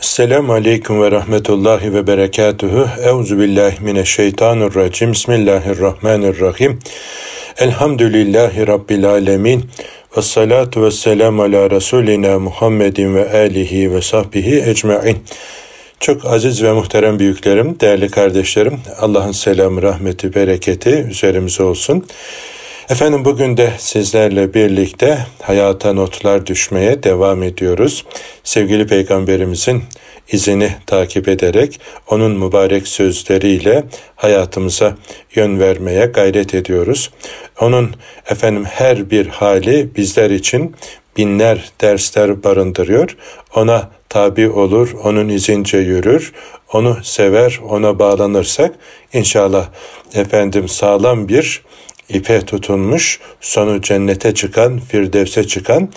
Selamun Aleyküm ve Rahmetullahi ve Berekatuhu. Euzu billahi mineşşeytanirracim. Bismillahirrahmanirrahim. Elhamdülillahi Rabbil alemin. Ve salatu ve selamu ala Resulina Muhammedin ve alihi ve sahbihi ecmain. Çok aziz ve muhterem büyüklerim, değerli kardeşlerim, Allah'ın selamı, rahmeti, bereketi üzerimize olsun. Efendim bugün de sizlerle birlikte hayata notlar düşmeye devam ediyoruz. Sevgili Peygamberimizin izini takip ederek onun mübarek sözleriyle hayatımıza yön vermeye gayret ediyoruz. Onun efendim her bir hali bizler için binler dersler barındırıyor. Ona tabi olur, onun izince yürür, onu sever, ona bağlanırsak inşallah efendim sağlam bir ipe tutunmuş, sonu cennete çıkan, firdevse çıkan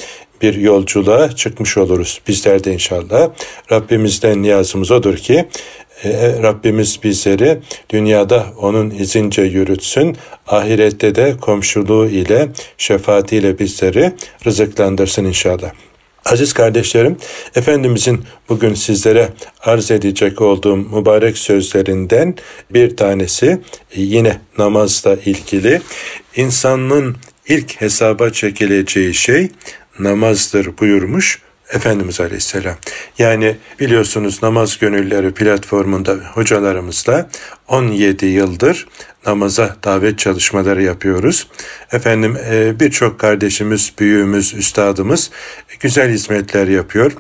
bir yolculuğa çıkmış oluruz. Bizler de inşallah. Rabbimizden niyazımız odur ki e, Rabbimiz bizleri dünyada onun izince yürütsün, ahirette de komşuluğu ile, şefaatiyle bizleri rızıklandırsın inşallah. Aziz kardeşlerim, Efendimizin bugün sizlere arz edecek olduğum mübarek sözlerinden bir tanesi yine namazla ilgili. İnsanın ilk hesaba çekileceği şey namazdır buyurmuş Efendimiz Aleyhisselam. Yani biliyorsunuz namaz gönülleri platformunda hocalarımızla 17 yıldır namaza davet çalışmaları yapıyoruz. Efendim e, birçok kardeşimiz, büyüğümüz, üstadımız güzel hizmetler yapıyor.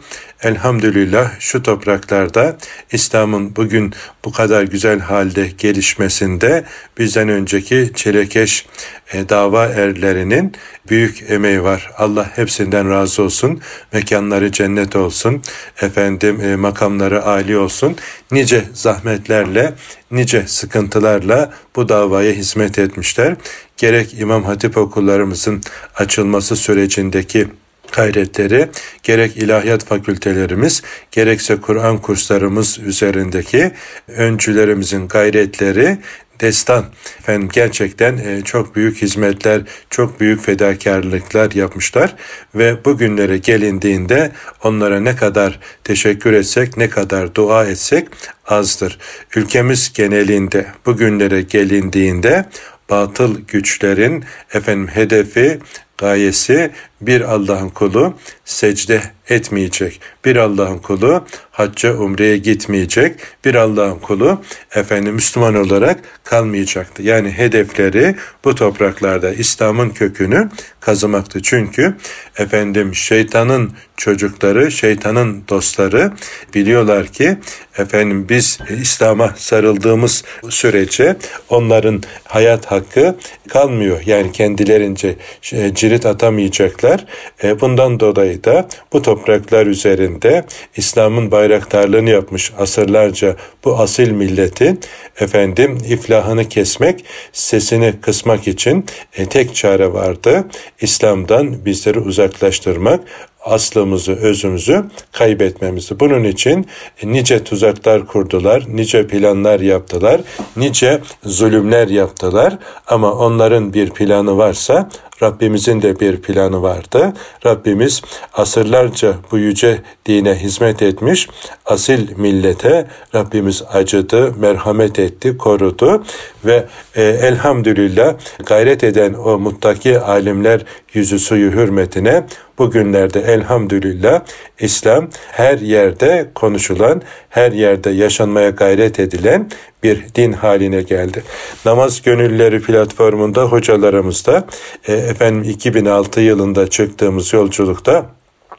Elhamdülillah şu topraklarda İslam'ın bugün bu kadar güzel halde gelişmesinde bizden önceki çelekeş e, dava erlerinin büyük emeği var. Allah hepsinden razı olsun. Mekanları cennet olsun. Efendim e, makamları âli olsun. Nice zahmetlerle, nice sıkıntılarla bu davaya hizmet etmişler. Gerek İmam Hatip okullarımızın açılması sürecindeki gayretleri gerek ilahiyat fakültelerimiz gerekse Kur'an kurslarımız üzerindeki öncülerimizin gayretleri destan. Efendim gerçekten e, çok büyük hizmetler, çok büyük fedakarlıklar yapmışlar ve bugünlere gelindiğinde onlara ne kadar teşekkür etsek, ne kadar dua etsek azdır. Ülkemiz genelinde bugünlere gelindiğinde batıl güçlerin efendim hedefi gayesi bir Allah'ın kulu secde etmeyecek. Bir Allah'ın kulu hacca umreye gitmeyecek. Bir Allah'ın kulu efendim Müslüman olarak kalmayacaktı. Yani hedefleri bu topraklarda İslam'ın kökünü kazımaktı. Çünkü efendim şeytanın çocukları, şeytanın dostları biliyorlar ki efendim biz İslam'a sarıldığımız sürece onların hayat hakkı kalmıyor. Yani kendilerince cirit atamayacaklar. E, bundan dolayı da bu topraklar üzerinde İslam'ın bayraktarlığını yapmış asırlarca bu asil milletin efendim iflahını kesmek, sesini kısmak için e, tek çare vardı. İslam'dan bizleri uzaklaştırmak, aslımızı, özümüzü kaybetmemizi. Bunun için nice tuzaklar kurdular, nice planlar yaptılar, nice zulümler yaptılar ama onların bir planı varsa Rabbimizin de bir planı vardı. Rabbimiz asırlarca bu yüce dine hizmet etmiş asil millete Rabbimiz acıdı, merhamet etti, korudu ve e, elhamdülillah gayret eden o muttaki alimler yüzü suyu hürmetine bugünlerde elhamdülillah İslam her yerde konuşulan, her yerde yaşanmaya gayret edilen bir din haline geldi. Namaz Gönülleri platformunda hocalarımızda e, efendim 2006 yılında çıktığımız yolculukta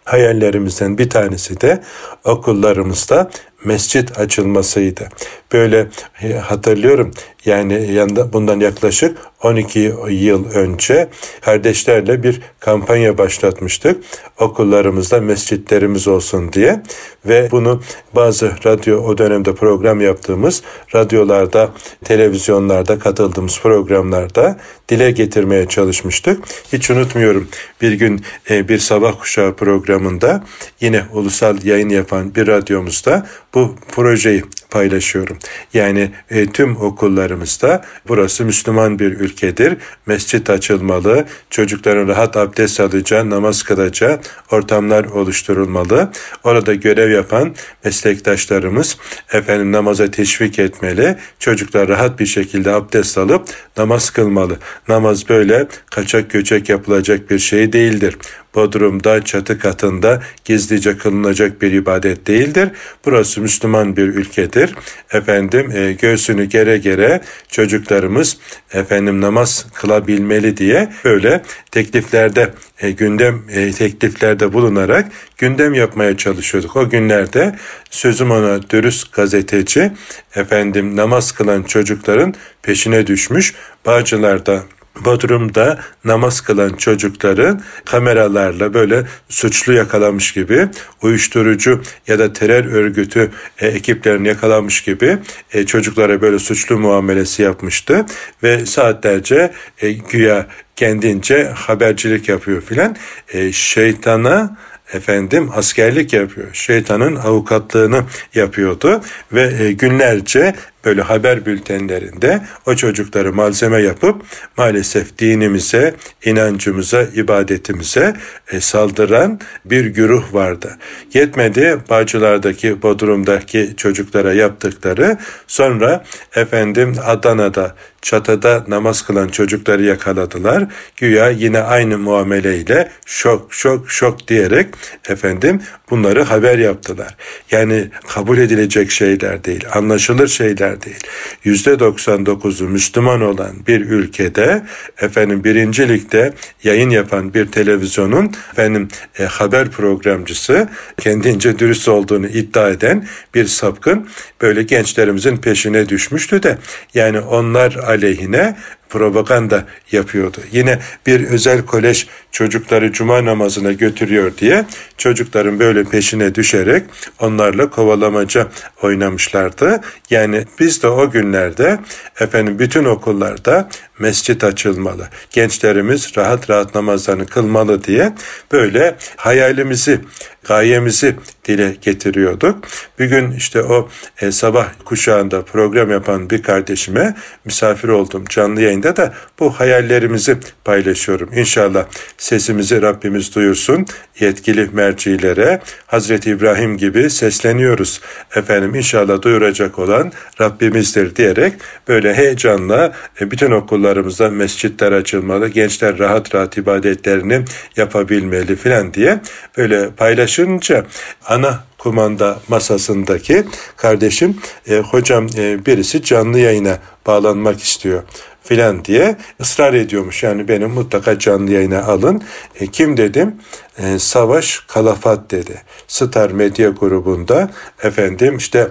hayallerimizden bir tanesi de okullarımızda mescit açılmasıydı. Böyle e, hatırlıyorum yani bundan yaklaşık 12 yıl önce kardeşlerle bir kampanya başlatmıştık. Okullarımızda mescitlerimiz olsun diye ve bunu bazı radyo o dönemde program yaptığımız radyolarda, televizyonlarda katıldığımız programlarda dile getirmeye çalışmıştık. Hiç unutmuyorum bir gün e, bir sabah kuşağı programında yine ulusal yayın yapan bir radyomuzda bu projeyi paylaşıyorum. Yani e, tüm okullarımızda burası Müslüman bir ülkedir. Mescit açılmalı, çocukların rahat abdest alacağı, namaz kılacağı ortamlar oluşturulmalı. Orada görev yapan meslektaşlarımız efendim namaza teşvik etmeli. Çocuklar rahat bir şekilde abdest alıp namaz kılmalı. Namaz böyle kaçak göçek yapılacak bir şey değildir. Bodrum'da çatı katında gizlice kılınacak bir ibadet değildir. Burası Müslüman bir ülkedir. Efendim e, göğsünü gere gere çocuklarımız efendim namaz kılabilmeli diye böyle tekliflerde e, gündem e, tekliflerde bulunarak gündem yapmaya çalışıyorduk. O günlerde sözüm ona dürüst gazeteci efendim namaz kılan çocukların peşine düşmüş. Bağcılar'da Bodrum'da namaz kılan çocukları kameralarla böyle suçlu yakalamış gibi uyuşturucu ya da terör örgütü e, ekiplerini yakalamış gibi e, çocuklara böyle suçlu muamelesi yapmıştı ve saatlerce e, güya kendince habercilik yapıyor filan e, şeytana efendim askerlik yapıyor. Şeytanın avukatlığını yapıyordu ve e, günlerce böyle haber bültenlerinde o çocukları malzeme yapıp maalesef dinimize, inancımıza, ibadetimize e, saldıran bir güruh vardı. Yetmedi Bağcılar'daki, Bodrum'daki çocuklara yaptıkları sonra efendim Adana'da, çatıda namaz kılan çocukları yakaladılar. Güya yine aynı muameleyle şok şok şok diyerek efendim bunları haber yaptılar. Yani kabul edilecek şeyler değil, anlaşılır şeyler şeyler değil. Yüzde 99'u Müslüman olan bir ülkede efendim birincilikte yayın yapan bir televizyonun efendim e, haber programcısı kendince dürüst olduğunu iddia eden bir sapkın böyle gençlerimizin peşine düşmüştü de yani onlar aleyhine propaganda yapıyordu. Yine bir özel kolej çocukları cuma namazına götürüyor diye çocukların böyle peşine düşerek onlarla kovalamaca oynamışlardı. Yani biz de o günlerde efendim bütün okullarda mescit açılmalı. Gençlerimiz rahat rahat namazlarını kılmalı diye böyle hayalimizi gayemizi dile getiriyorduk. Bir gün işte o e, sabah kuşağında program yapan bir kardeşime misafir oldum canlı yayında da bu hayallerimizi paylaşıyorum. İnşallah sesimizi Rabbimiz duyursun. Yetkili mercilere Hazreti İbrahim gibi sesleniyoruz. Efendim inşallah duyuracak olan Rabbimizdir diyerek böyle heyecanla e, bütün okullarımızda mescitler açılmalı, gençler rahat rahat ibadetlerini yapabilmeli filan diye böyle paylaşınca ana kumanda masasındaki kardeşim e, hocam e, birisi canlı yayına bağlanmak istiyor filan diye ısrar ediyormuş. Yani benim mutlaka canlı yayına alın. E, kim dedim? E, Savaş Kalafat dedi. Star Medya grubunda efendim işte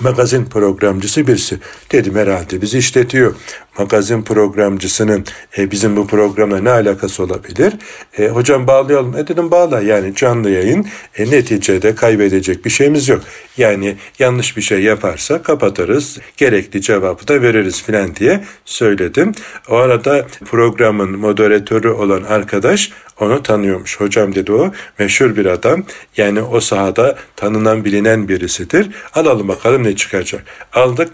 magazin programcısı birisi. Dedim herhalde bizi işletiyor. Magazin programcısının e, bizim bu programla ne alakası olabilir? E, hocam bağlayalım. E dedim bağla yani canlı yayın. E, neticede kaybedecek bir şeyimiz yok. Yani yanlış bir şey yaparsa kapatırız. Gerekli cevabı da veririz filan diye söyledim. O arada programın moderatörü olan arkadaş onu tanıyormuş. Hocam dedi o meşhur bir adam. Yani o sahada tanınan bilinen birisidir. Alalım bakalım ne çıkacak. Aldık.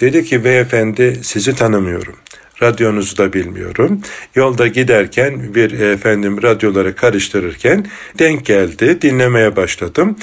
Dedi ki beyefendi sizi tanımıyorum. Radyonuzu da bilmiyorum. Yolda giderken bir efendim radyoları karıştırırken denk geldi. Dinlemeye başladım.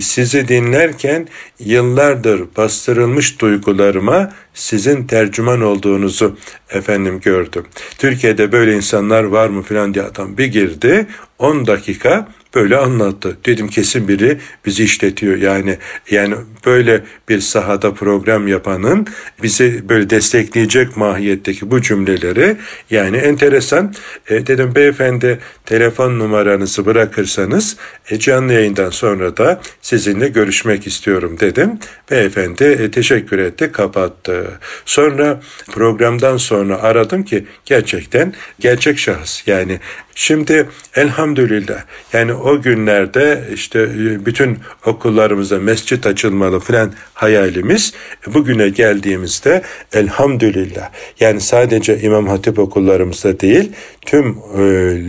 Sizi dinlerken yıllardır bastırılmış duygularıma sizin tercüman olduğunuzu efendim gördüm. Türkiye'de böyle insanlar var mı filan diye adam bir girdi. 10 dakika böyle anlattı. Dedim kesin biri bizi işletiyor. Yani yani böyle bir sahada program yapanın bizi böyle destekleyecek mahiyetteki bu cümleleri yani enteresan. E, dedim beyefendi telefon numaranızı bırakırsanız e, canlı yayından sonra da sizinle görüşmek istiyorum dedim. Beyefendi e, teşekkür etti kapattı. Sonra programdan sonra aradım ki gerçekten gerçek şahıs yani Şimdi elhamdülillah yani o günlerde işte e, bütün okullarımıza mescit açılmalı filan hayalimiz bugüne geldiğimizde elhamdülillah yani sadece İmam Hatip okullarımızda değil tüm e,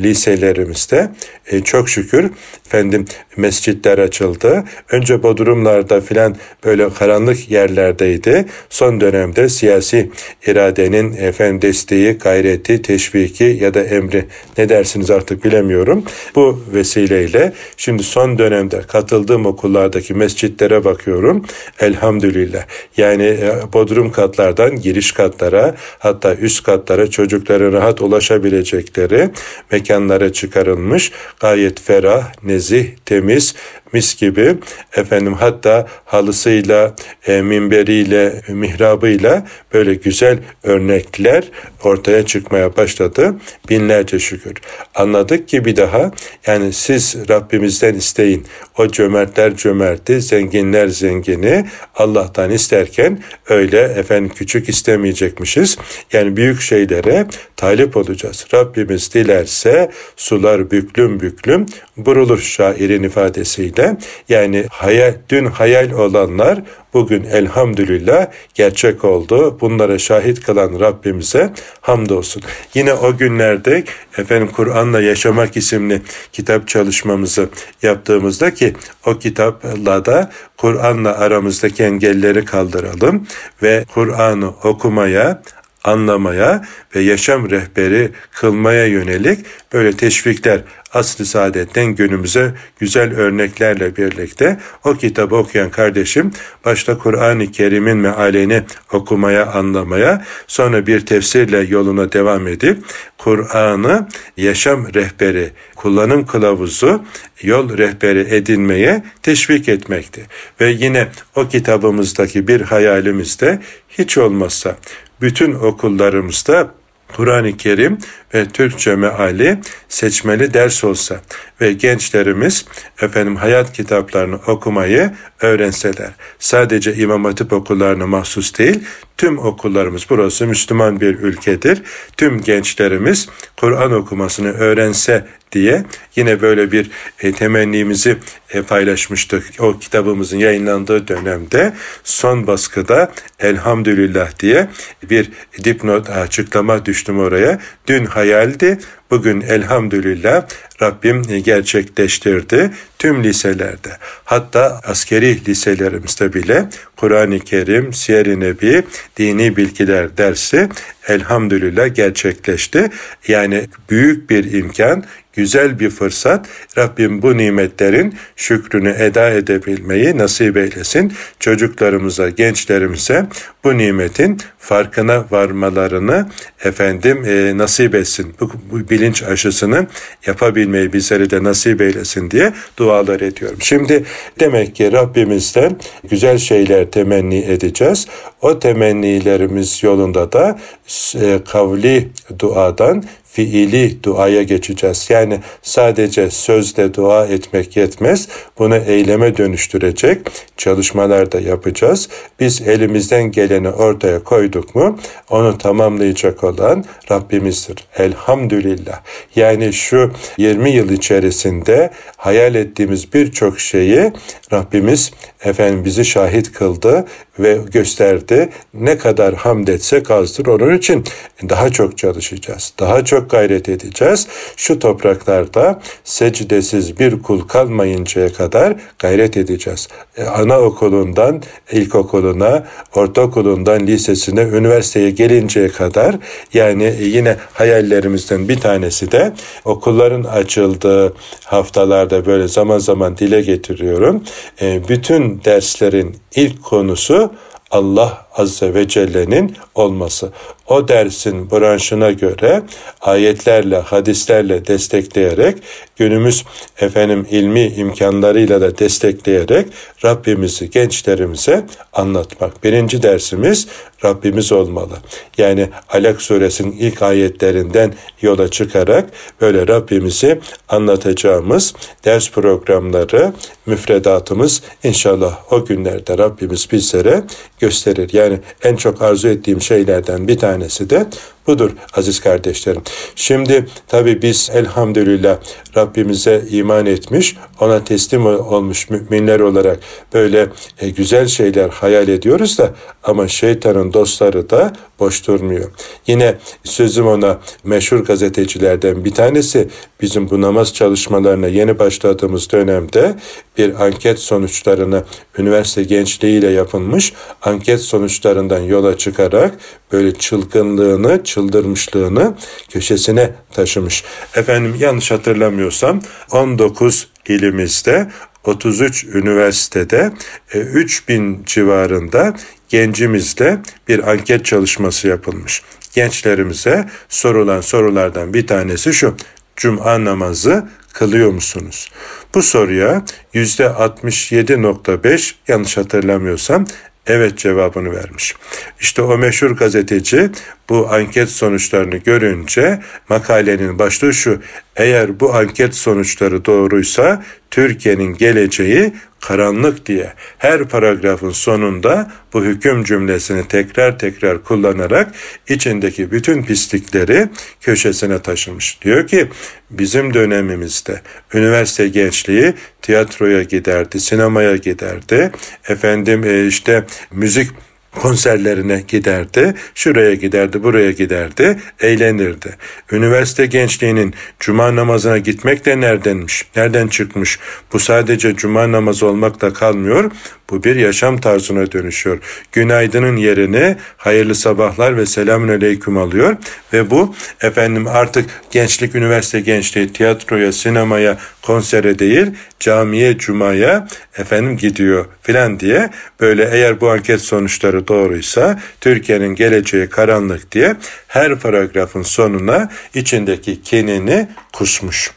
liselerimizde e, çok şükür efendim mescitler açıldı. Önce Bodrumlarda filan böyle karanlık yerlerdeydi. Son dönemde siyasi iradenin efendim desteği, gayreti, teşviki ya da emri ne dersiniz artık bilemiyorum. Bu vesileyle şimdi son dönemde katıldığım okullardaki mescitlere bakıyorum. Elhamdülillah. Yani e, bodrum katlardan giriş katlara hatta üst katlara çocukların rahat ulaşabilecekleri mekanlara çıkarılmış. Gayet ferah, nezih, temiz, mis gibi efendim hatta halısıyla, e, minberiyle, mihrabıyla böyle güzel örnekler ortaya çıkmaya başladı. Binlerce şükür. Anladık ki bir daha yani siz Rabbimizden isteyin. O cömertler cömerti, zenginler zengini Allah'tan isterken öyle efendim küçük istemeyecekmişiz. Yani büyük şeylere talip olacağız. Rabbimiz dilerse sular büklüm büklüm burulur şairin ifadesiyle. Yani hayal, dün hayal olanlar bugün elhamdülillah gerçek oldu. Bunlara şahit kalan Rabbimize hamdolsun. Yine o günlerde efendim Kur'an'la Yaşamak isimli kitap çalışmamızı yaptığımızda ki o kitapla da Kur'an'la aramızdaki engelleri kaldıralım ve Kur'an'ı okumaya, anlamaya ve yaşam rehberi kılmaya yönelik böyle teşvikler asr-ı saadetten günümüze güzel örneklerle birlikte o kitabı okuyan kardeşim başta Kur'an-ı Kerim'in mealini okumaya, anlamaya sonra bir tefsirle yoluna devam edip Kur'an'ı yaşam rehberi, kullanım kılavuzu, yol rehberi edinmeye teşvik etmekti. Ve yine o kitabımızdaki bir hayalimiz de hiç olmazsa bütün okullarımızda Kur'an-ı Kerim ve Türkçe meali seçmeli ders olsa ve gençlerimiz efendim hayat kitaplarını okumayı öğrenseler. Sadece İmam Hatip okullarına mahsus değil, tüm okullarımız burası Müslüman bir ülkedir. Tüm gençlerimiz Kur'an okumasını öğrense diye yine böyle bir e, temennimizi e, paylaşmıştık. O kitabımızın yayınlandığı dönemde son baskıda elhamdülillah diye bir dipnot açıklama düştüm oraya. Dün hayaldi, bugün elhamdülillah Rabbim gerçekleştirdi tüm liselerde. Hatta askeri liselerimizde bile Kur'an-ı Kerim, Siyer-i Nebi, dini bilgiler dersi elhamdülillah gerçekleşti. Yani büyük bir imkan, güzel bir fırsat. Rabbim bu nimetlerin şükrünü eda edebilmeyi nasip eylesin. Çocuklarımıza, gençlerimize bu nimetin farkına varmalarını efendim e, nasip etsin. Bu, bu bilinç aşısını yapabilmeyi bizlere de nasip eylesin diye dualar ediyorum. Şimdi demek ki Rabbimizden güzel şeyler temenni edeceğiz. O temennilerimiz yolunda da e, kavli duadan fiili duaya geçeceğiz. Yani sadece sözle dua etmek yetmez. Bunu eyleme dönüştürecek çalışmalar da yapacağız. Biz elimizden geleni ortaya koyduk mu onu tamamlayacak olan Rabbimizdir. Elhamdülillah. Yani şu 20 yıl içerisinde hayal ettiğimiz birçok şeyi Rabbimiz efendim bizi şahit kıldı ve gösterdi. Ne kadar hamd etsek azdır. Onun için daha çok çalışacağız. Daha çok gayret edeceğiz. Şu topraklarda secdesiz bir kul kalmayıncaya kadar gayret edeceğiz. E, anaokulundan ilkokuluna, ortaokulundan lisesine, üniversiteye gelinceye kadar yani yine hayallerimizden bir tanesi de okulların açıldığı haftalarda böyle zaman zaman dile getiriyorum. E, bütün derslerin ilk konusu Allah Azze ve Celle'nin olması. O dersin branşına göre ayetlerle, hadislerle destekleyerek günümüz efendim ilmi imkanlarıyla da destekleyerek Rabbimizi gençlerimize anlatmak. Birinci dersimiz Rabbimiz olmalı. Yani Alak suresinin ilk ayetlerinden yola çıkarak böyle Rabbimizi anlatacağımız ders programları, müfredatımız inşallah o günlerde Rabbimiz bizlere gösterir. Yani en çok arzu ettiğim şeylerden bir tanesi de Budur aziz kardeşlerim. Şimdi tabi biz elhamdülillah Rabbimize iman etmiş, ona teslim olmuş müminler olarak böyle e, güzel şeyler hayal ediyoruz da ama şeytanın dostları da boş durmuyor. Yine sözüm ona meşhur gazetecilerden bir tanesi bizim bu namaz çalışmalarına yeni başladığımız dönemde bir anket sonuçlarını üniversite gençliğiyle yapılmış anket sonuçlarından yola çıkarak böyle çılgınlığını, çıldırmışlığını köşesine taşımış. Efendim yanlış hatırlamıyorsam 19 ilimizde 33 üniversitede 3000 e, civarında gencimizle bir anket çalışması yapılmış. Gençlerimize sorulan sorulardan bir tanesi şu. Cuma namazı kılıyor musunuz? Bu soruya %67.5 yanlış hatırlamıyorsam evet cevabını vermiş. İşte o meşhur gazeteci bu anket sonuçlarını görünce makalenin başlığı şu. Eğer bu anket sonuçları doğruysa Türkiye'nin geleceği karanlık diye her paragrafın sonunda bu hüküm cümlesini tekrar tekrar kullanarak içindeki bütün pislikleri köşesine taşımış. Diyor ki bizim dönemimizde üniversite gençliği tiyatroya giderdi, sinemaya giderdi. Efendim e, işte müzik konserlerine giderdi, şuraya giderdi, buraya giderdi, eğlenirdi. Üniversite gençliğinin cuma namazına gitmek de neredenmiş, nereden çıkmış? Bu sadece cuma namazı olmakla kalmıyor, bu bir yaşam tarzına dönüşüyor. Günaydının yerine hayırlı sabahlar ve selamün aleyküm alıyor ve bu efendim artık gençlik, üniversite gençliği tiyatroya, sinemaya, konsere değil camiye, cumaya efendim gidiyor filan diye böyle eğer bu anket sonuçları doğruysa Türkiye'nin geleceği karanlık diye her paragrafın sonuna içindeki kinini kusmuş.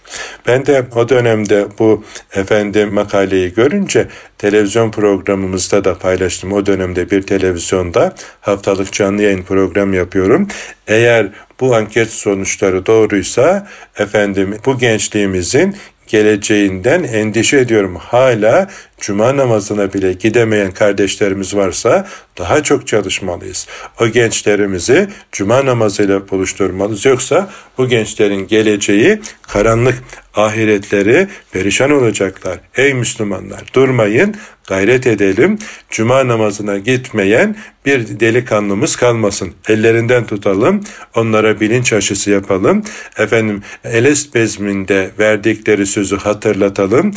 Ben de o dönemde bu efendim makaleyi görünce televizyon programımızda da paylaştım. O dönemde bir televizyonda haftalık canlı yayın program yapıyorum. Eğer bu anket sonuçları doğruysa efendim bu gençliğimizin geleceğinden endişe ediyorum. Hala cuma namazına bile gidemeyen kardeşlerimiz varsa daha çok çalışmalıyız. O gençlerimizi cuma namazıyla buluşturmalıyız. Yoksa bu gençlerin geleceği karanlık ahiretleri perişan olacaklar. Ey Müslümanlar durmayın gayret edelim. Cuma namazına gitmeyen bir delikanlımız kalmasın. Ellerinden tutalım. Onlara bilinç aşısı yapalım. Efendim Elest bezminde verdikleri sözü hatırlatalım.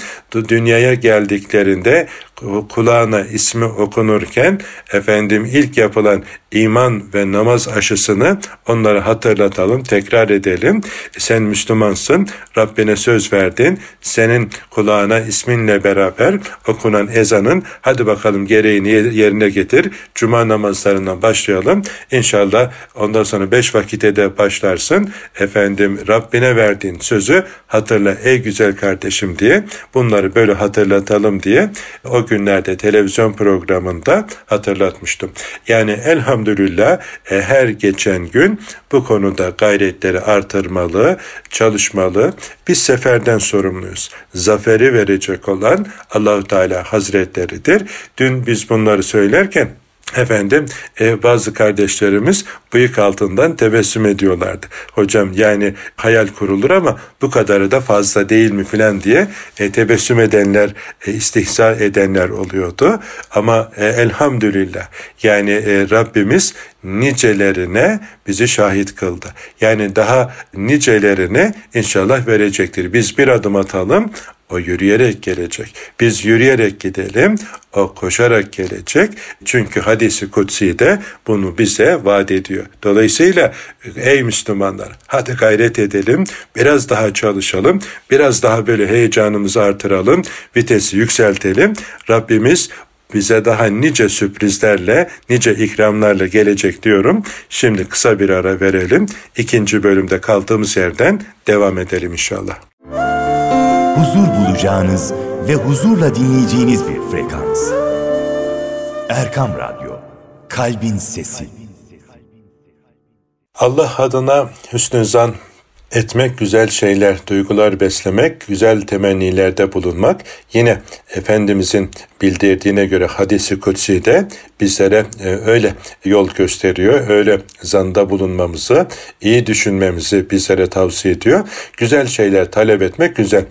Dünyaya 되는데 kulağına ismi okunurken efendim ilk yapılan iman ve namaz aşısını onlara hatırlatalım, tekrar edelim. Sen Müslümansın, Rabbine söz verdin. Senin kulağına isminle beraber okunan ezanın hadi bakalım gereğini yerine getir. Cuma namazlarından başlayalım. İnşallah ondan sonra beş vakite de başlarsın. Efendim Rabbine verdiğin sözü hatırla ey güzel kardeşim diye bunları böyle hatırlatalım diye o günlerde televizyon programında hatırlatmıştım. Yani elhamdülillah e, her geçen gün bu konuda gayretleri artırmalı, çalışmalı. Biz seferden sorumluyuz. Zaferi verecek olan Allahu Teala Hazretleridir. Dün biz bunları söylerken Efendim e, bazı kardeşlerimiz bıyık altından tebessüm ediyorlardı. Hocam yani hayal kurulur ama bu kadarı da fazla değil mi filan diye e, tebessüm edenler, e, istihza edenler oluyordu. Ama e, elhamdülillah yani e, Rabbimiz nicelerine bizi şahit kıldı. Yani daha nicelerine inşallah verecektir. Biz bir adım atalım, o yürüyerek gelecek. Biz yürüyerek gidelim, o koşarak gelecek. Çünkü hadisi kutsi de bunu bize vaat ediyor. Dolayısıyla ey Müslümanlar hadi gayret edelim, biraz daha çalışalım, biraz daha böyle heyecanımızı artıralım, vitesi yükseltelim. Rabbimiz bize daha nice sürprizlerle, nice ikramlarla gelecek diyorum. Şimdi kısa bir ara verelim. İkinci bölümde kaldığımız yerden devam edelim inşallah huzur bulacağınız ve huzurla dinleyeceğiniz bir frekans. Erkam Radyo, Kalbin Sesi. Allah adına hüsnü zan etmek, güzel şeyler, duygular beslemek, güzel temennilerde bulunmak. Yine Efendimizin bildirdiğine göre hadisi kutsi de bizlere e, öyle yol gösteriyor, öyle zanda bulunmamızı, iyi düşünmemizi bizlere tavsiye ediyor. Güzel şeyler talep etmek güzel.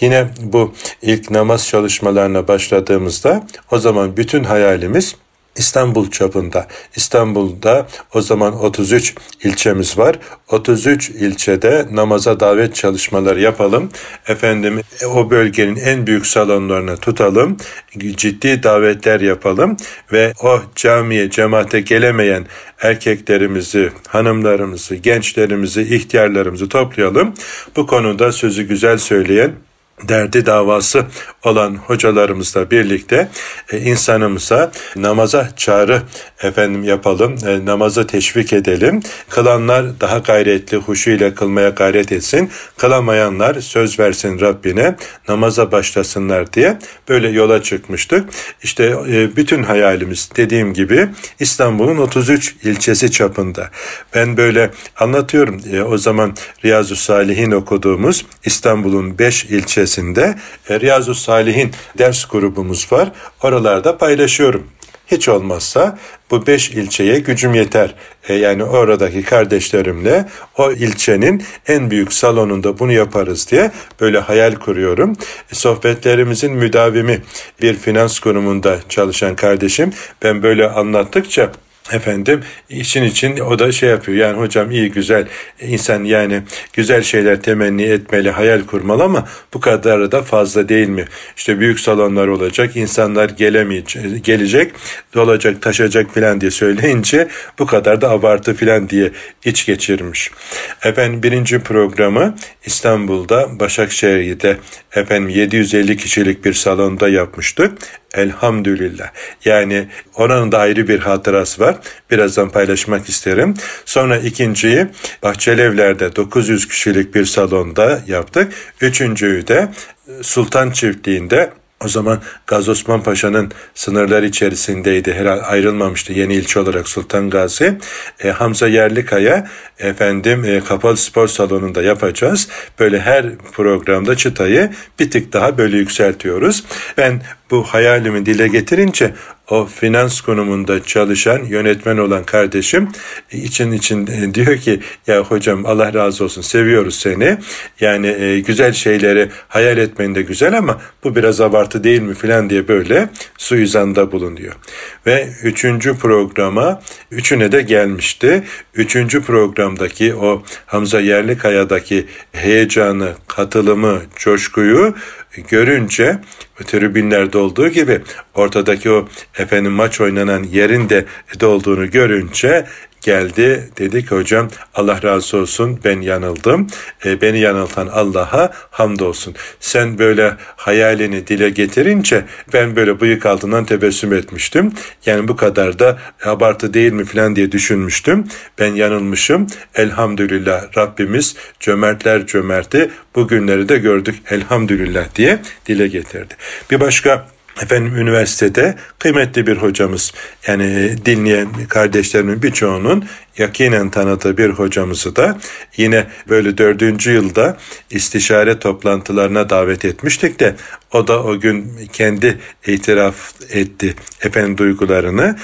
Yine bu ilk namaz çalışmalarına başladığımızda o zaman bütün hayalimiz İstanbul çapında. İstanbul'da o zaman 33 ilçemiz var. 33 ilçede namaza davet çalışmaları yapalım. Efendim o bölgenin en büyük salonlarına tutalım. Ciddi davetler yapalım ve o camiye, cemaate gelemeyen erkeklerimizi, hanımlarımızı, gençlerimizi, ihtiyarlarımızı toplayalım. Bu konuda sözü güzel söyleyen derdi davası olan hocalarımızla birlikte e, insanımıza namaza çağrı efendim yapalım, e, namaza teşvik edelim. Kılanlar daha gayretli, huşu ile kılmaya gayret etsin. Kılamayanlar söz versin Rabbine, namaza başlasınlar diye böyle yola çıkmıştık. İşte e, bütün hayalimiz dediğim gibi İstanbul'un 33 ilçesi çapında. Ben böyle anlatıyorum. E, o zaman Riyazu Salihin okuduğumuz İstanbul'un 5 ilçesinde e, Riyazu Salihin ders grubumuz var. Oralarda paylaşıyorum. Hiç olmazsa bu beş ilçeye gücüm yeter. E yani oradaki kardeşlerimle o ilçenin en büyük salonunda bunu yaparız diye böyle hayal kuruyorum. E, sohbetlerimizin müdavimi bir finans kurumunda çalışan kardeşim ben böyle anlattıkça efendim için için o da şey yapıyor. Yani hocam iyi güzel insan yani güzel şeyler temenni etmeli hayal kurmalı ama bu kadar da fazla değil mi? İşte büyük salonlar olacak insanlar gelemeyecek gelecek dolacak taşacak filan diye söyleyince bu kadar da abartı filan diye iç geçirmiş. Efendim birinci programı İstanbul'da Başakşehir'de efendim 750 kişilik bir salonda yapmıştık Elhamdülillah. Yani oranın da ayrı bir hatırası var. Birazdan paylaşmak isterim. Sonra ikinciyi Bahçelievler'de 900 kişilik bir salonda yaptık. Üçüncüyü de Sultan Çiftliği'nde o zaman Gazi Osman Paşa'nın sınırları içerisindeydi. Herhalde ayrılmamıştı yeni ilçe olarak Sultan Gazi. E, Hamza Yerlikaya efendim e, kapalı spor salonunda yapacağız. Böyle her programda çıtayı bir tık daha böyle yükseltiyoruz. Ben bu hayalimi dile getirince o finans konumunda çalışan yönetmen olan kardeşim için için e, diyor ki ya hocam Allah razı olsun seviyoruz seni. Yani e, güzel şeyleri hayal etmen de güzel ama bu biraz abartı değil mi filan diye böyle suizanda bulunuyor. Ve üçüncü programa üçüne de gelmişti. Üçüncü programdaki o Hamza Yerlikaya'daki heyecanı, katılımı, coşkuyu görünce tribünlerde olduğu gibi ortadaki o efendim maç oynanan yerin de olduğunu görünce geldi dedi ki hocam Allah razı olsun ben yanıldım. E, beni yanıltan Allah'a hamdolsun. Sen böyle hayalini dile getirince ben böyle bıyık altından tebessüm etmiştim. Yani bu kadar da abartı değil mi falan diye düşünmüştüm. Ben yanılmışım. Elhamdülillah Rabbimiz cömertler cömerti bu günleri de gördük elhamdülillah diye dile getirdi. Bir başka efendim üniversitede kıymetli bir hocamız yani dinleyen kardeşlerimin birçoğunun yakinen tanıdığı bir hocamızı da yine böyle dördüncü yılda istişare toplantılarına davet etmiştik de o da o gün kendi itiraf etti efendim duygularını.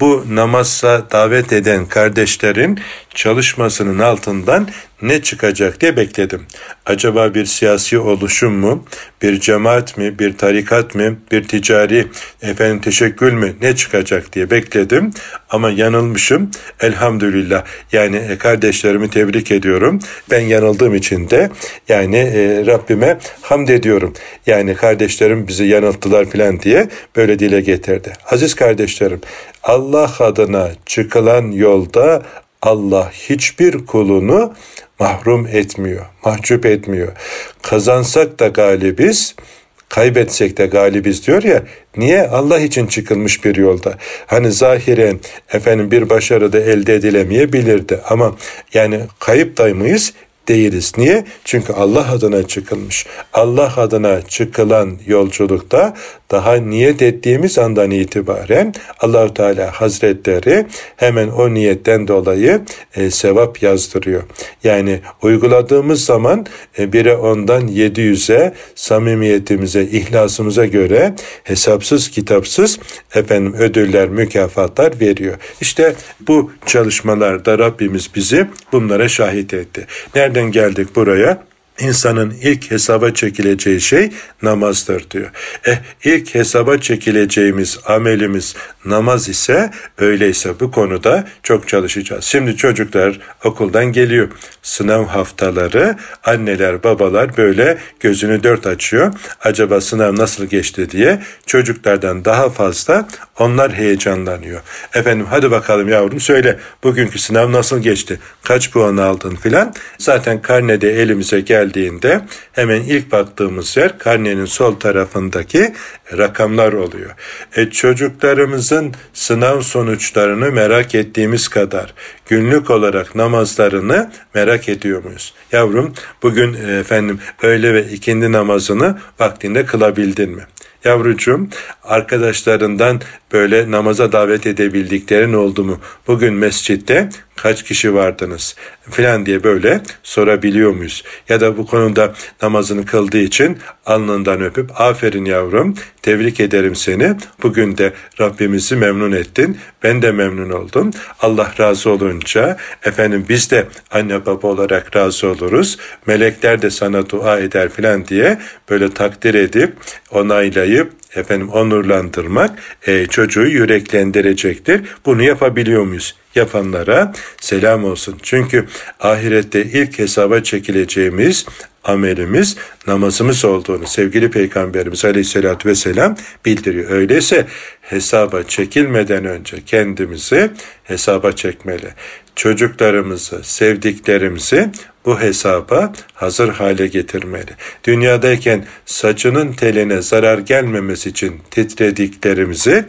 Bu namaza davet eden kardeşlerin çalışmasının altından ne çıkacak diye bekledim. Acaba bir siyasi oluşum mu, bir cemaat mi, bir tarikat mı, bir ticari efendim teşekkül mü ne çıkacak diye bekledim. Ama yanılmışım. Elhamdülillah. Yani e, kardeşlerimi tebrik ediyorum. Ben yanıldığım için de yani e, Rabbime hamd ediyorum. Yani kardeşlerim bizi yanılttılar filan diye böyle dile getirdi. Aziz kardeşlerim Allah adına çıkılan yolda Allah hiçbir kulunu mahrum etmiyor, mahcup etmiyor. Kazansak da galibiz, kaybetsek de galibiz diyor ya. Niye? Allah için çıkılmış bir yolda. Hani zahiren efendim bir başarı da elde edilemeyebilirdi ama yani kayıp da? Değiliz. Niye? Çünkü Allah adına çıkılmış. Allah adına çıkılan yolculukta daha niyet ettiğimiz andan itibaren Allahu Teala Hazretleri hemen o niyetten dolayı e, sevap yazdırıyor. Yani uyguladığımız zaman e, bire ondan 700'e samimiyetimize, ihlasımıza göre hesapsız kitapsız efendim ödüller, mükafatlar veriyor. İşte bu çalışmalarda Rabbimiz bizi bunlara şahit etti. Nereden geldik buraya? İnsanın ilk hesaba çekileceği şey namazdır diyor. Eh ilk hesaba çekileceğimiz amelimiz namaz ise öyleyse bu konuda çok çalışacağız. Şimdi çocuklar okuldan geliyor. Sınav haftaları anneler babalar böyle gözünü dört açıyor. Acaba sınav nasıl geçti diye çocuklardan daha fazla onlar heyecanlanıyor. Efendim hadi bakalım yavrum söyle bugünkü sınav nasıl geçti? Kaç puan aldın filan? Zaten karnede elimize geldiğinde hemen ilk baktığımız yer karnenin sol tarafındaki rakamlar oluyor. E, çocuklarımızın sınav sonuçlarını merak ettiğimiz kadar günlük olarak namazlarını merak ediyor muyuz? Yavrum bugün e, efendim öğle ve ikindi namazını vaktinde kılabildin mi? Yavrucuğum arkadaşlarından böyle namaza davet edebildiklerin oldu mu? Bugün mescitte kaç kişi vardınız filan diye böyle sorabiliyor muyuz? Ya da bu konuda namazını kıldığı için alnından öpüp aferin yavrum tebrik ederim seni. Bugün de Rabbimizi memnun ettin. Ben de memnun oldum. Allah razı olunca efendim biz de anne baba olarak razı oluruz. Melekler de sana dua eder filan diye böyle takdir edip onaylayıp efendim onurlandırmak e, çocuğu yüreklendirecektir. Bunu yapabiliyor muyuz? Yapanlara selam olsun. Çünkü ahirette ilk hesaba çekileceğimiz amelimiz namazımız olduğunu sevgili Peygamberimiz Aleyhisselatü Vesselam bildiriyor. Öyleyse hesaba çekilmeden önce kendimizi hesaba çekmeli. Çocuklarımızı, sevdiklerimizi bu hesaba hazır hale getirmeli. Dünyadayken saçının teline zarar gelmemesi için titrediklerimizi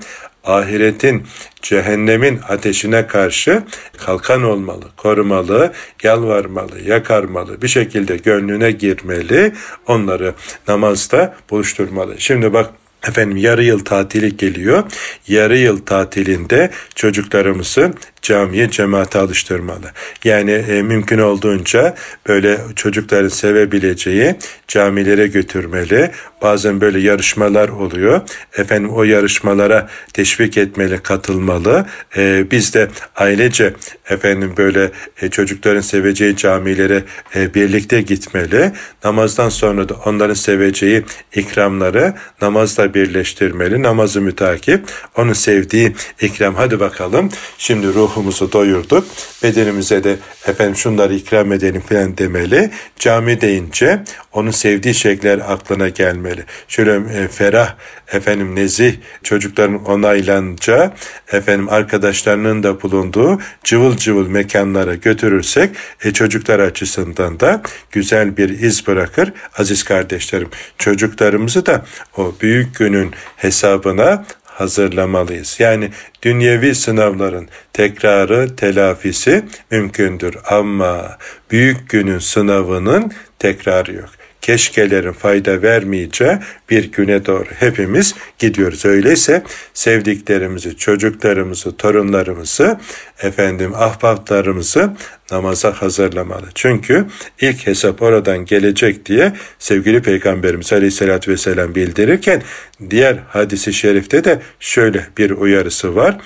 ahiretin cehennemin ateşine karşı kalkan olmalı, korumalı, yalvarmalı, yakarmalı, bir şekilde gönlüne girmeli, onları namazda buluşturmalı. Şimdi bak Efendim yarı yıl tatili geliyor. Yarı yıl tatilinde çocuklarımızı camiye cemaate alıştırmalı. Yani e, mümkün olduğunca böyle çocukların sevebileceği camilere götürmeli. Bazen böyle yarışmalar oluyor. Efendim o yarışmalara teşvik etmeli, katılmalı. E, biz de ailece efendim böyle e, çocukların seveceği camilere e, birlikte gitmeli. Namazdan sonra da onların seveceği ikramları namazla birleştirmeli. Namazı mütakip, onun sevdiği ikram. Hadi bakalım. Şimdi ruh ruhumuzu doyurduk. Bedenimize de efendim şunları ikram edelim falan demeli. Cami deyince onun sevdiği şeyler aklına gelmeli. Şöyle e, ferah, efendim nezih çocukların onaylanca efendim arkadaşlarının da bulunduğu cıvıl cıvıl mekanlara götürürsek e, çocuklar açısından da güzel bir iz bırakır. Aziz kardeşlerim çocuklarımızı da o büyük günün hesabına hazırlamalıyız. Yani dünyevi sınavların tekrarı, telafisi mümkündür ama büyük günün sınavının tekrarı yok keşkelerin fayda vermeyeceği bir güne doğru hepimiz gidiyoruz. Öyleyse sevdiklerimizi, çocuklarımızı, torunlarımızı, efendim ahbaplarımızı namaza hazırlamalı. Çünkü ilk hesap oradan gelecek diye sevgili Peygamberimiz Aleyhisselatü Vesselam bildirirken diğer hadisi şerifte de şöyle bir uyarısı var.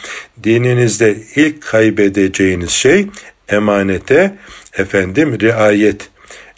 Dininizde ilk kaybedeceğiniz şey emanete efendim riayet,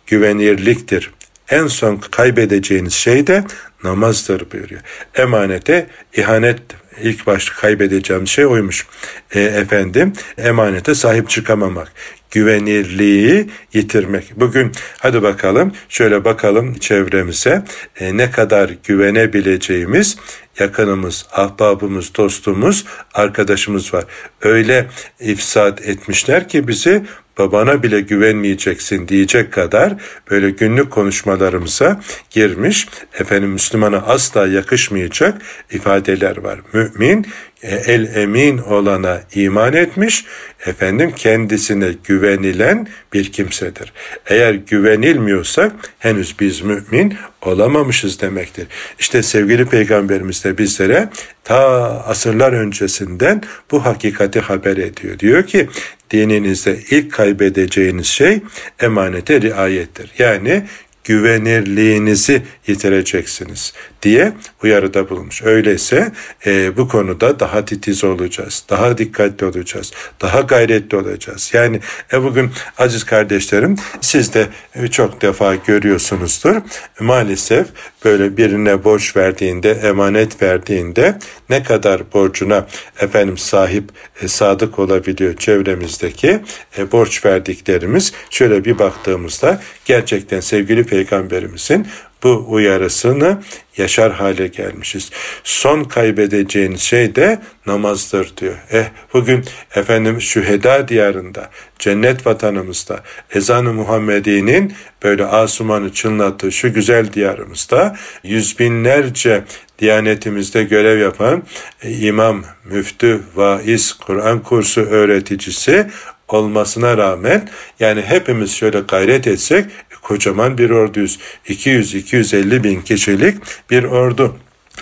güvenirliktir en son kaybedeceğiniz şey de namazdır buyuruyor. Emanete ihanet ilk başta kaybedeceğim şey oymuş. E, efendim emanete sahip çıkamamak güvenirliği yitirmek. Bugün hadi bakalım şöyle bakalım çevremize e, ne kadar güvenebileceğimiz yakınımız, ahbabımız, dostumuz, arkadaşımız var. Öyle ifsad etmişler ki bizi babana bile güvenmeyeceksin diyecek kadar böyle günlük konuşmalarımıza girmiş. Efendim Müslümana asla yakışmayacak ifadeler var. Mümin e, el emin olana iman etmiş, efendim kendisine güvenilen bir kimsedir. Eğer güvenilmiyorsak henüz biz mümin olamamışız demektir. İşte sevgili peygamberimiz de bizlere ta asırlar öncesinden bu hakikati haber ediyor. Diyor ki dininizde ilk kaybedeceğiniz şey emanete riayettir. Yani güvenirliğinizi yitireceksiniz diye uyarıda bulunmuş. Öyleyse e, bu konuda daha titiz olacağız, daha dikkatli olacağız, daha gayretli olacağız. Yani e, bugün aziz kardeşlerim siz de çok defa görüyorsunuzdur. Maalesef böyle birine borç verdiğinde, emanet verdiğinde ne kadar borcuna efendim sahip e, sadık olabiliyor çevremizdeki e, borç verdiklerimiz şöyle bir baktığımızda gerçekten sevgili peygamberimizin bu uyarısını yaşar hale gelmişiz. Son kaybedeceğin şey de namazdır diyor. Eh bugün efendim şüheda diyarında, cennet vatanımızda, ezanı Muhammedi'nin böyle asumanı çınlattığı şu güzel diyarımızda yüz binlerce Diyanetimizde görev yapan imam, müftü, vaiz, Kur'an kursu öğreticisi olmasına rağmen yani hepimiz şöyle gayret etsek kocaman bir orduyuz. 200-250 bin kişilik bir ordu.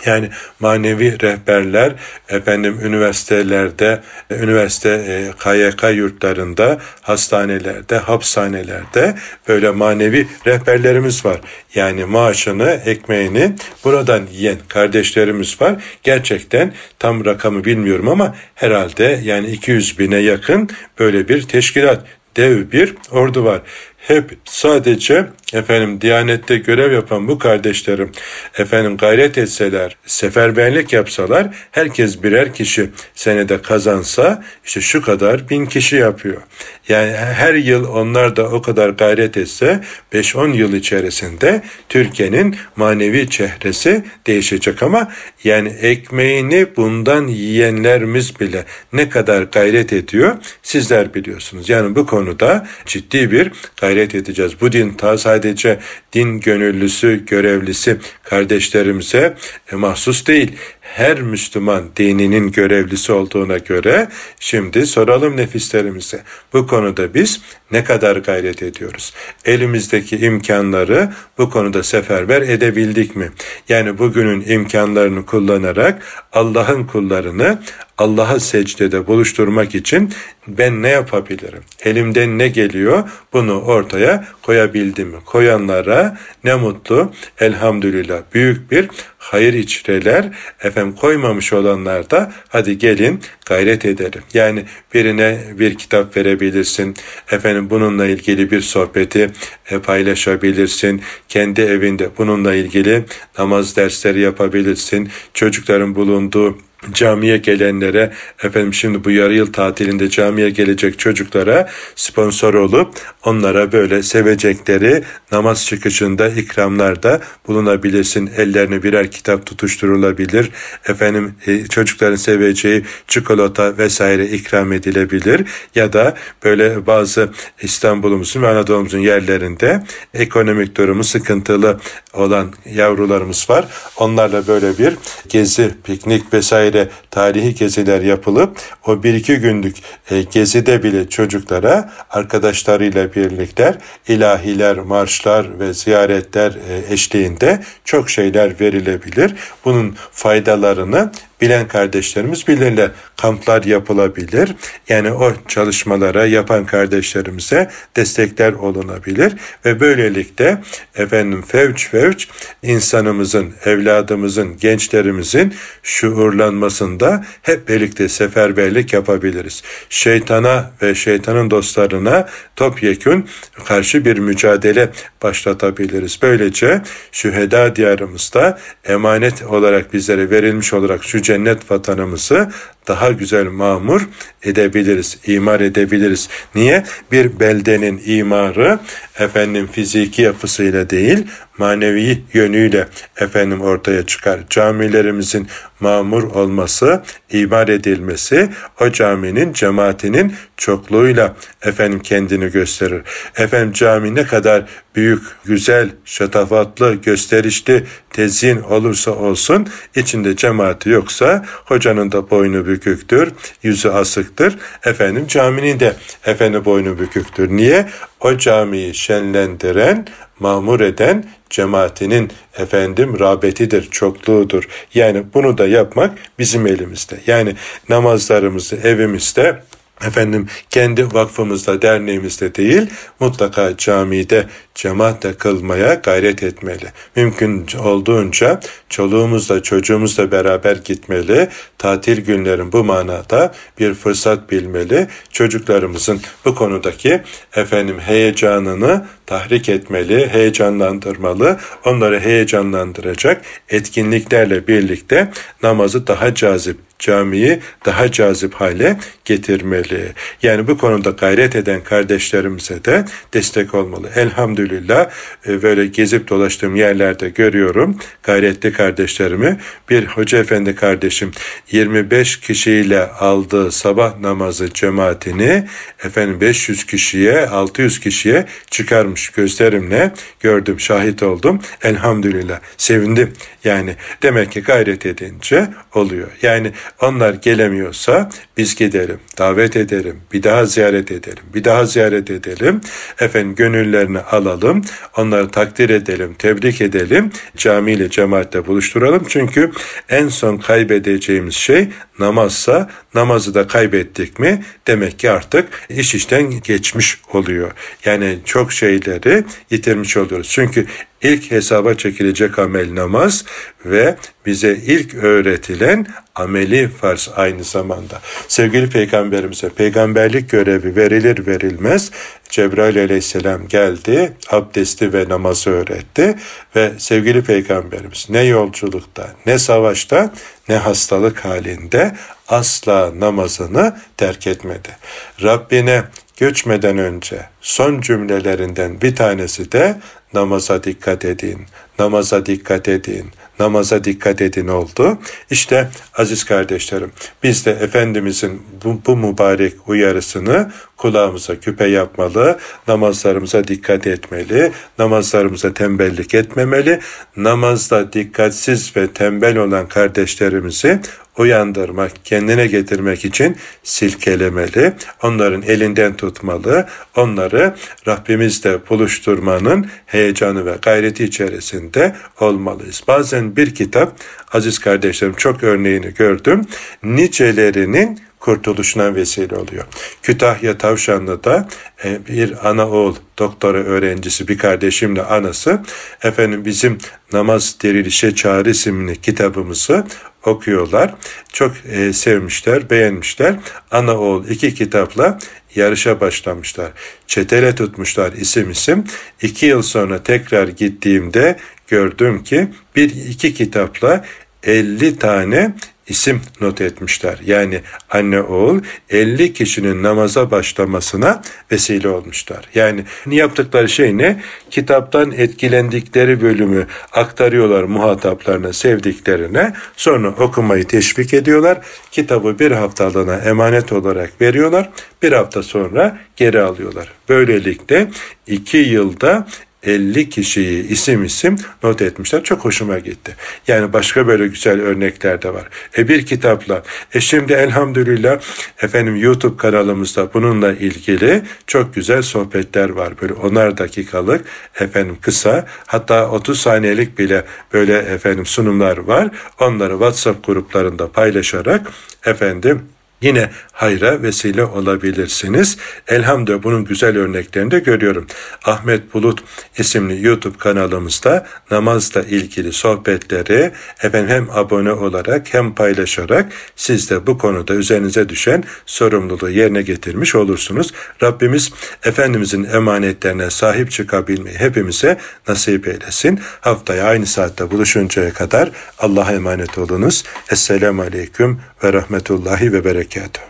Yani manevi rehberler efendim üniversitelerde, üniversite e, KYK yurtlarında, hastanelerde, hapishanelerde böyle manevi rehberlerimiz var. Yani maaşını, ekmeğini buradan yiyen kardeşlerimiz var. Gerçekten tam rakamı bilmiyorum ama herhalde yani 200 bine yakın böyle bir teşkilat dev bir ordu var hep sadece efendim Diyanette görev yapan bu kardeşlerim efendim gayret etseler, seferberlik yapsalar herkes birer kişi senede kazansa işte şu kadar bin kişi yapıyor. Yani her yıl onlar da o kadar gayret etse 5-10 yıl içerisinde Türkiye'nin manevi çehresi değişecek ama yani ekmeğini bundan yiyenlerimiz bile ne kadar gayret ediyor sizler biliyorsunuz. Yani bu konuda ciddi bir gayret edeceğiz. Bu din ta sadece din gönüllüsü, görevlisi kardeşlerimize e, mahsus değil her Müslüman dininin görevlisi olduğuna göre şimdi soralım nefislerimize. Bu konuda biz ne kadar gayret ediyoruz? Elimizdeki imkanları bu konuda seferber edebildik mi? Yani bugünün imkanlarını kullanarak Allah'ın kullarını Allah'a secdede buluşturmak için ben ne yapabilirim? Elimden ne geliyor? Bunu ortaya koyabildim mi? Koyanlara ne mutlu. Elhamdülillah büyük bir hayır içreler efendim koymamış olanlar da hadi gelin gayret edelim. Yani birine bir kitap verebilirsin. Efendim bununla ilgili bir sohbeti e, paylaşabilirsin. Kendi evinde bununla ilgili namaz dersleri yapabilirsin. Çocukların bulunduğu camiye gelenlere efendim şimdi bu yarı yıl tatilinde camiye gelecek çocuklara sponsor olup onlara böyle sevecekleri namaz çıkışında ikramlarda bulunabilirsin. Ellerine birer kitap tutuşturulabilir. Efendim e, çocukların seveceği çikolata vesaire ikram edilebilir. Ya da böyle bazı İstanbul'umuzun ve Anadolu'muzun yerlerinde ekonomik durumu sıkıntılı olan yavrularımız var. Onlarla böyle bir gezi, piknik vesaire vesaire tarihi geziler yapılıp o bir iki günlük e, gezide bile çocuklara arkadaşlarıyla birlikte ilahiler, marşlar ve ziyaretler e, eşliğinde çok şeyler verilebilir. Bunun faydalarını bilen kardeşlerimiz bilirler. Kamplar yapılabilir. Yani o çalışmalara yapan kardeşlerimize destekler olunabilir ve böylelikle efendim fevç fevç insanımızın, evladımızın, gençlerimizin şuurlanmasında hep birlikte seferberlik yapabiliriz. Şeytana ve şeytanın dostlarına topyekün karşı bir mücadele başlatabiliriz. Böylece şüheda diyarımızda emanet olarak bizlere verilmiş olarak şu cennet vatanımızı daha güzel mamur edebiliriz, imar edebiliriz. Niye? Bir beldenin imarı efendim fiziki yapısıyla değil, manevi yönüyle efendim ortaya çıkar. Camilerimizin mamur olması, imar edilmesi o caminin cemaatinin çokluğuyla efendim kendini gösterir. Efendim cami ne kadar büyük, güzel, şatafatlı, gösterişli, tezyin olursa olsun içinde cemaati yoksa hocanın da boynu büküktür, yüzü asıktır. Efendim caminin de efendim boynu büküktür. Niye? O camiyi şenlendiren, mamur eden cemaatinin efendim rağbetidir, çokluğudur. Yani bunu da yapmak bizim elimizde. Yani namazlarımızı evimizde efendim kendi vakfımızda, derneğimizde değil, mutlaka camide cemaatle kılmaya gayret etmeli. Mümkün olduğunca çoluğumuzla, çocuğumuzla beraber gitmeli. Tatil günlerin bu manada bir fırsat bilmeli. Çocuklarımızın bu konudaki efendim heyecanını tahrik etmeli, heyecanlandırmalı. Onları heyecanlandıracak etkinliklerle birlikte namazı daha cazip camiyi daha cazip hale getirmeli. Yani bu konuda gayret eden kardeşlerimize de destek olmalı. Elhamdülillah e, böyle gezip dolaştığım yerlerde görüyorum gayretli kardeşlerimi. Bir hoca efendi kardeşim 25 kişiyle aldığı sabah namazı cemaatini efendim 500 kişiye 600 kişiye çıkarmış gözlerimle gördüm şahit oldum. Elhamdülillah sevindim. Yani demek ki gayret edince oluyor. Yani onlar gelemiyorsa biz gidelim, davet edelim, bir daha ziyaret edelim, bir daha ziyaret edelim. Efendim gönüllerini alalım, onları takdir edelim, tebrik edelim, camiyle cemaatle buluşturalım. Çünkü en son kaybedeceğimiz şey namazsa namazı da kaybettik mi demek ki artık iş işten geçmiş oluyor. Yani çok şeyleri yitirmiş oluyoruz. Çünkü ilk hesaba çekilecek amel namaz ve bize ilk öğretilen ameli farz aynı zamanda. Sevgili peygamberimize peygamberlik görevi verilir verilmez Cebrail aleyhisselam geldi, abdesti ve namazı öğretti ve sevgili peygamberimiz ne yolculukta, ne savaşta, ne hastalık halinde asla namazını terk etmedi. Rabbine göçmeden önce son cümlelerinden bir tanesi de namaza dikkat edin, namaza dikkat edin, namaza dikkat edin oldu. İşte aziz kardeşlerim biz de Efendimizin bu, bu mübarek uyarısını kulağımıza küpe yapmalı, namazlarımıza dikkat etmeli, namazlarımıza tembellik etmemeli, namazda dikkatsiz ve tembel olan kardeşlerimizi uyandırmak, kendine getirmek için silkelemeli, onların elinden tutmalı, onları Rabbimizle buluşturmanın heyecanı ve gayreti içerisinde olmalıyız. Bazen bir kitap, aziz kardeşlerim çok örneğini gördüm, nicelerinin kurtuluşuna vesile oluyor. Kütahya Tavşanlı'da e, bir ana oğul doktora öğrencisi bir kardeşimle anası efendim bizim namaz dirilişe çağrı isimli kitabımızı okuyorlar. Çok e, sevmişler, beğenmişler. Ana oğul iki kitapla yarışa başlamışlar. Çetele tutmuşlar isim isim. İki yıl sonra tekrar gittiğimde gördüm ki bir iki kitapla 50 tane isim not etmişler. Yani anne oğul 50 kişinin namaza başlamasına vesile olmuşlar. Yani yaptıkları şey ne? Kitaptan etkilendikleri bölümü aktarıyorlar muhataplarına, sevdiklerine. Sonra okumayı teşvik ediyorlar. Kitabı bir haftalığına emanet olarak veriyorlar. Bir hafta sonra geri alıyorlar. Böylelikle iki yılda 50 kişiyi isim isim not etmişler. Çok hoşuma gitti. Yani başka böyle güzel örnekler de var. E bir kitapla. E şimdi elhamdülillah efendim YouTube kanalımızda bununla ilgili çok güzel sohbetler var. Böyle onar dakikalık efendim kısa hatta 30 saniyelik bile böyle efendim sunumlar var. Onları WhatsApp gruplarında paylaşarak efendim yine hayra vesile olabilirsiniz. Elhamdülillah bunun güzel örneklerini de görüyorum. Ahmet Bulut isimli YouTube kanalımızda namazla ilgili sohbetleri efendim hem abone olarak hem paylaşarak siz de bu konuda üzerinize düşen sorumluluğu yerine getirmiş olursunuz. Rabbimiz Efendimizin emanetlerine sahip çıkabilmeyi hepimize nasip eylesin. Haftaya aynı saatte buluşuncaya kadar Allah'a emanet olunuz. Esselamu Aleyküm ve Rahmetullahi ve Berekatuhu.